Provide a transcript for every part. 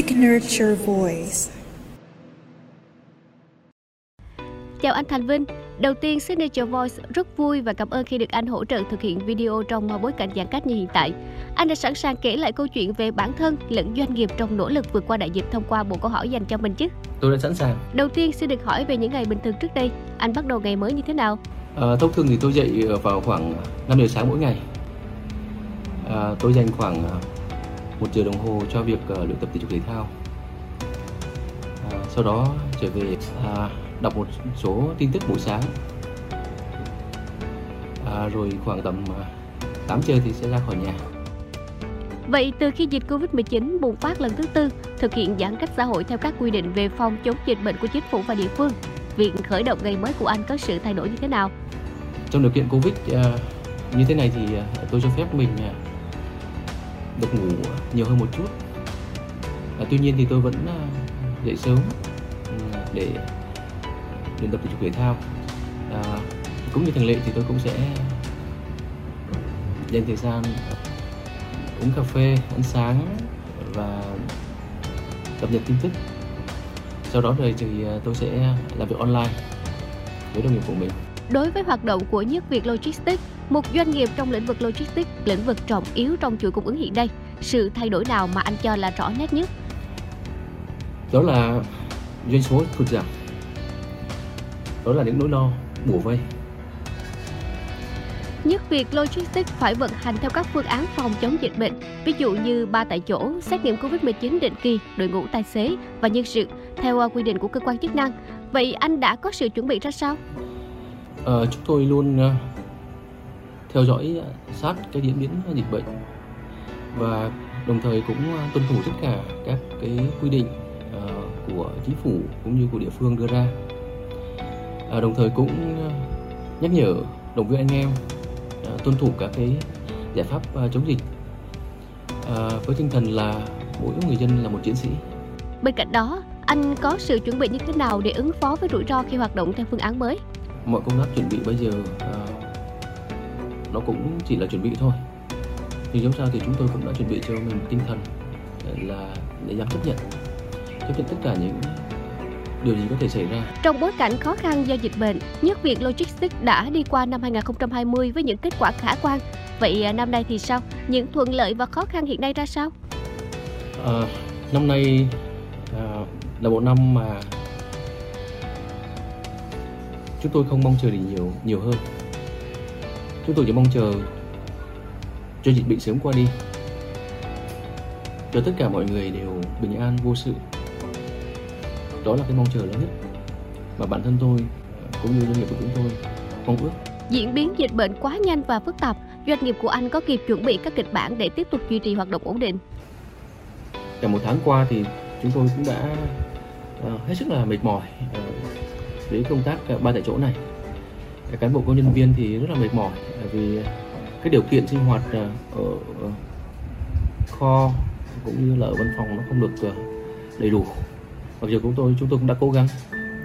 Signature Voice Chào anh Thành Vinh. Đầu tiên, Signature Voice rất vui và cảm ơn khi được anh hỗ trợ thực hiện video trong bối cảnh giãn cách như hiện tại. Anh đã sẵn sàng kể lại câu chuyện về bản thân lẫn doanh nghiệp trong nỗ lực vượt qua đại dịch thông qua bộ câu hỏi dành cho mình chứ? Tôi đã sẵn sàng. Đầu tiên, xin được hỏi về những ngày bình thường trước đây. Anh bắt đầu ngày mới như thế nào? À, thông thường thì tôi dậy vào khoảng 5 giờ sáng mỗi ngày. À, tôi dành khoảng một giờ đồng hồ cho việc uh, luyện tập thể dục thể thao. À, sau đó trở về à, đọc một số tin tức buổi sáng à, rồi khoảng tầm 8 giờ thì sẽ ra khỏi nhà Vậy từ khi dịch Covid-19 bùng phát lần thứ tư, thực hiện giãn cách xã hội theo các quy định về phòng chống dịch bệnh của chính phủ và địa phương, việc khởi động ngày mới của anh có sự thay đổi như thế nào? Trong điều kiện Covid uh, như thế này thì uh, tôi cho phép mình được ngủ nhiều hơn một chút. à, tuy nhiên thì tôi vẫn à, dậy sớm ừ, để luyện tập thể dục thể thao. À, cũng như thường lệ thì tôi cũng sẽ dành thời gian uống cà phê ăn sáng và cập nhật tin tức. Sau đó rồi thì à, tôi sẽ làm việc online với đồng nghiệp của mình. Đối với hoạt động của nhất Việt Logistics một doanh nghiệp trong lĩnh vực logistics lĩnh vực trọng yếu trong chuỗi cung ứng hiện nay sự thay đổi nào mà anh cho là rõ nét nhất đó là doanh số thụt giảm đó là những nỗi lo bủa vây Nhất việc Logistics phải vận hành theo các phương án phòng chống dịch bệnh, ví dụ như ba tại chỗ, xét nghiệm COVID-19 định kỳ, đội ngũ tài xế và nhân sự theo quy định của cơ quan chức năng. Vậy anh đã có sự chuẩn bị ra sao? À, chúng tôi luôn uh, theo dõi sát cái diễn biến dịch bệnh và đồng thời cũng tuân thủ tất cả các cái quy định uh, của chính phủ cũng như của địa phương đưa ra. À, đồng thời cũng nhắc nhở động viên anh em à, tuân thủ các cái giải pháp à, chống dịch. À, với tinh thần là mỗi người dân là một chiến sĩ. Bên cạnh đó anh có sự chuẩn bị như thế nào để ứng phó với rủi ro khi hoạt động theo phương án mới? Mọi công tác chuẩn bị bây giờ à, nó cũng chỉ là chuẩn bị thôi nhưng dẫu sao thì chúng tôi cũng đã chuẩn bị cho mình tinh thần là để dám chấp nhận chấp nhận tất cả những điều gì có thể xảy ra. Trong bối cảnh khó khăn do dịch bệnh, Nhất Việt Logistics đã đi qua năm 2020 với những kết quả khả quan. Vậy à, năm nay thì sao? Những thuận lợi và khó khăn hiện nay ra sao? À, năm nay à, là một năm mà chúng tôi không mong chờ gì nhiều nhiều hơn. Chúng tôi chỉ mong chờ cho dịch bệnh sớm qua đi. Cho tất cả mọi người đều bình an vô sự. Đó là cái mong chờ lớn nhất mà bản thân tôi cũng như doanh nghiệp của chúng tôi mong ước. Diễn biến dịch bệnh quá nhanh và phức tạp doanh nghiệp của anh có kịp chuẩn bị các kịch bản để tiếp tục duy trì hoạt động ổn định. Cả một tháng qua thì chúng tôi cũng đã uh, hết sức là mệt mỏi uh, với công tác uh, ba tại chỗ này cán bộ công nhân viên thì rất là mệt mỏi vì cái điều kiện sinh hoạt ờ, ở ờ, kho cũng như là ở văn phòng nó không được ờ, đầy đủ. Mặc dù chúng tôi chúng tôi cũng đã cố gắng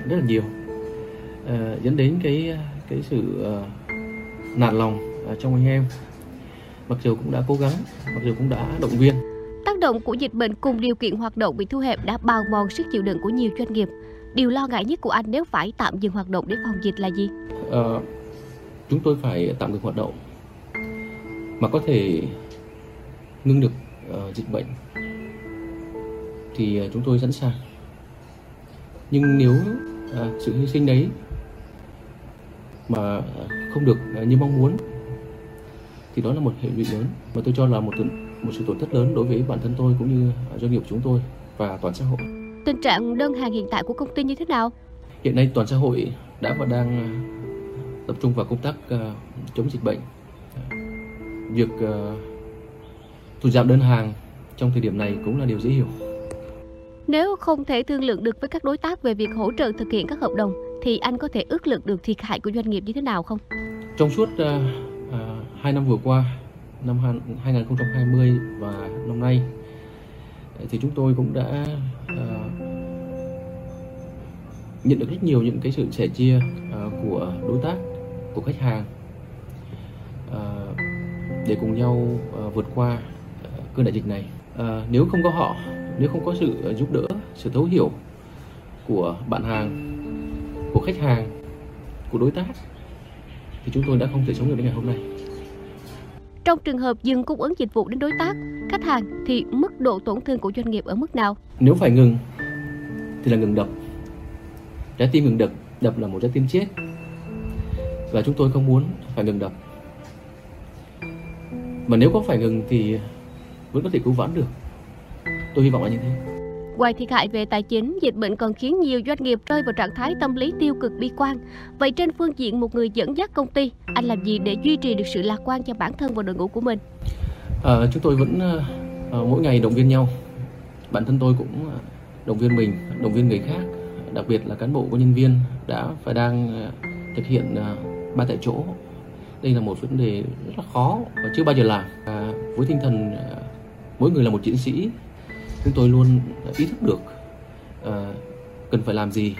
rất là nhiều. Dẫn đến cái cái sự uh, nản lòng uh, trong anh em. Mặc dù cũng đã cố gắng mặc dù cũng đã động viên. Tác động của dịch bệnh cùng điều kiện hoạt động bị thu hẹp đã bào mòn sức chịu đựng của nhiều doanh nghiệp điều lo ngại nhất của anh nếu phải tạm dừng hoạt động để phòng dịch là gì À, chúng tôi phải tạm dừng hoạt động mà có thể ngưng được uh, dịch bệnh thì ờ, chúng tôi sẵn sàng nhưng nếu uh, sự hy sinh đấy mà không được uh, như mong muốn thì đó là một hệ lụy lớn và tôi cho là một một sự tổn thất lớn đối với bản thân tôi cũng như doanh nghiệp của chúng tôi và toàn xã hội. Tình trạng đơn hàng hiện tại của công ty như thế nào? Hiện nay toàn xã hội đã và đang à, tập trung vào công tác uh, chống dịch bệnh. Việc uh, tụt giảm đơn hàng trong thời điểm này cũng là điều dễ hiểu. Nếu không thể thương lượng được với các đối tác về việc hỗ trợ thực hiện các hợp đồng thì anh có thể ước lượng được thiệt hại của doanh nghiệp như thế nào không? Trong suốt uh, uh, năm vừa qua, năm 2020 và năm nay thì chúng tôi cũng đã uh, nhận được rất nhiều những cái sự sẻ chia uh, của đối tác, của khách hàng uh, để cùng nhau uh, vượt qua uh, cơn đại dịch này. Uh, nếu không có họ nếu không có sự giúp đỡ sự thấu hiểu của bạn hàng của khách hàng của đối tác thì chúng tôi đã không thể sống được đến ngày hôm nay trong trường hợp dừng cung ứng dịch vụ đến đối tác, khách hàng thì mức độ tổn thương của doanh nghiệp ở mức nào? Nếu phải ngừng thì là ngừng đập. Trái tim ngừng đập, đập là một trái tim chết. Và chúng tôi không muốn phải ngừng đập. Mà nếu có phải ngừng thì vẫn có thể cứu vãn được. Tôi hy vọng là như thế. Ngoài thiệt hại về tài chính, dịch bệnh còn khiến nhiều doanh nghiệp rơi vào trạng thái tâm lý tiêu cực bi quan. Vậy trên phương diện một người dẫn dắt công ty, anh làm gì để duy trì được sự lạc quan cho bản thân và đội ngũ của mình? À, chúng tôi vẫn à, mỗi ngày động viên nhau. Bản thân tôi cũng động viên mình, động viên người khác, đặc biệt là cán bộ của nhân viên đã và đang thực hiện ba tại chỗ. Đây là một vấn đề rất là khó và chưa bao giờ làm. À, với tinh thần mỗi người là một chiến sĩ chúng tôi luôn ý thức được uh, cần phải làm gì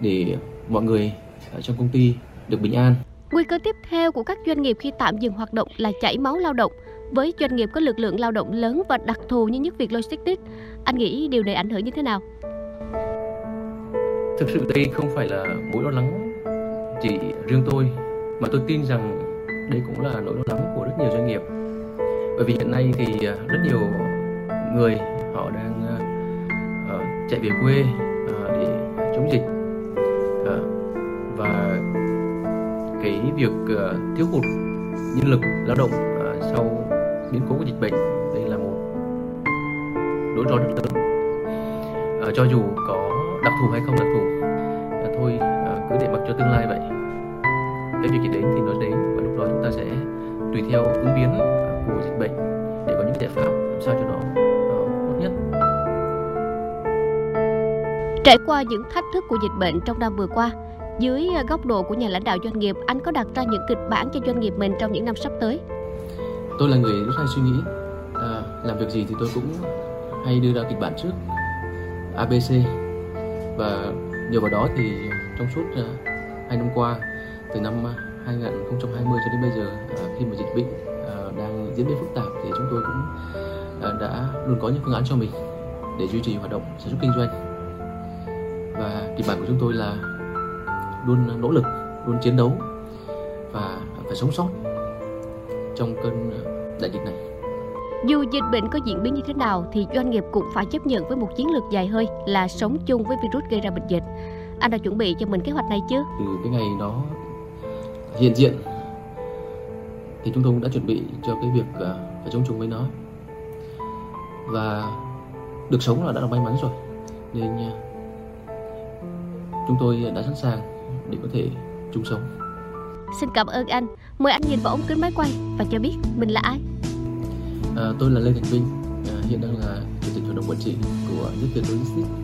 để mọi người ở trong công ty được bình an. Nguy cơ tiếp theo của các doanh nghiệp khi tạm dừng hoạt động là chảy máu lao động. Với doanh nghiệp có lực lượng lao động lớn và đặc thù như nhất việc logistics, anh nghĩ điều này ảnh hưởng như thế nào? Thực sự đây không phải là mối lo lắng chỉ riêng tôi, mà tôi tin rằng đây cũng là nỗi lo lắng của rất nhiều doanh nghiệp. Bởi vì hiện nay thì ờ, rất nhiều người họ đang uh, chạy về quê uh, để chống dịch. Uh, và cái việc uh, thiếu hụt nhân lực lao động uh, sau biến cố của dịch bệnh đây là một nỗi lo rất lớn. Uh, cho dù có đặc thù hay không đặc thù uh, thôi uh, cứ để mặc cho tương lai vậy. Cái việc gì đến thì nó đến và lúc đó chúng ta sẽ tùy theo ứng biến của dịch bệnh để có những giải pháp làm sao cho nó Trải qua những thách thức của dịch bệnh trong năm vừa qua, dưới à, góc độ của nhà lãnh đạo doanh nghiệp, anh có đặt ra những kịch bản cho doanh nghiệp mình trong những năm sắp tới? Tôi là người rất hay suy nghĩ, à, làm việc gì thì tôi cũng hay đưa ra kịch bản trước, ABC và nhờ vào đó thì trong suốt uh, hai năm qua, từ năm à, 2020 cho đến bây giờ, uh, khi mà dịch bệnh uh, đang diễn biến phức tạp thì chúng tôi cũng đã luôn có những phương án cho mình để duy trì hoạt động sản xuất kinh doanh và kịch bản của chúng tôi là luôn nỗ lực luôn chiến đấu và phải sống sót trong cơn đại dịch này dù dịch bệnh có diễn biến như thế nào thì doanh nghiệp cũng phải chấp nhận với một chiến lược dài hơi là sống chung với virus gây ra bệnh dịch. Anh đã chuẩn bị cho mình kế hoạch này chưa? Từ cái ngày đó hiện diện thì chúng tôi cũng đã chuẩn bị cho cái việc à, phải chống chung với nó và được sống là đã là may mắn rồi nên à, chúng tôi đã sẵn sàng để có thể chung sống. Xin cảm ơn anh. Mời anh nhìn vào ống kính máy quay và cho biết mình là ai. À, tôi là Lê Thành Vinh, à, hiện đang là chủ tịch hội đồng quản trị của Nhất Việt Logistics.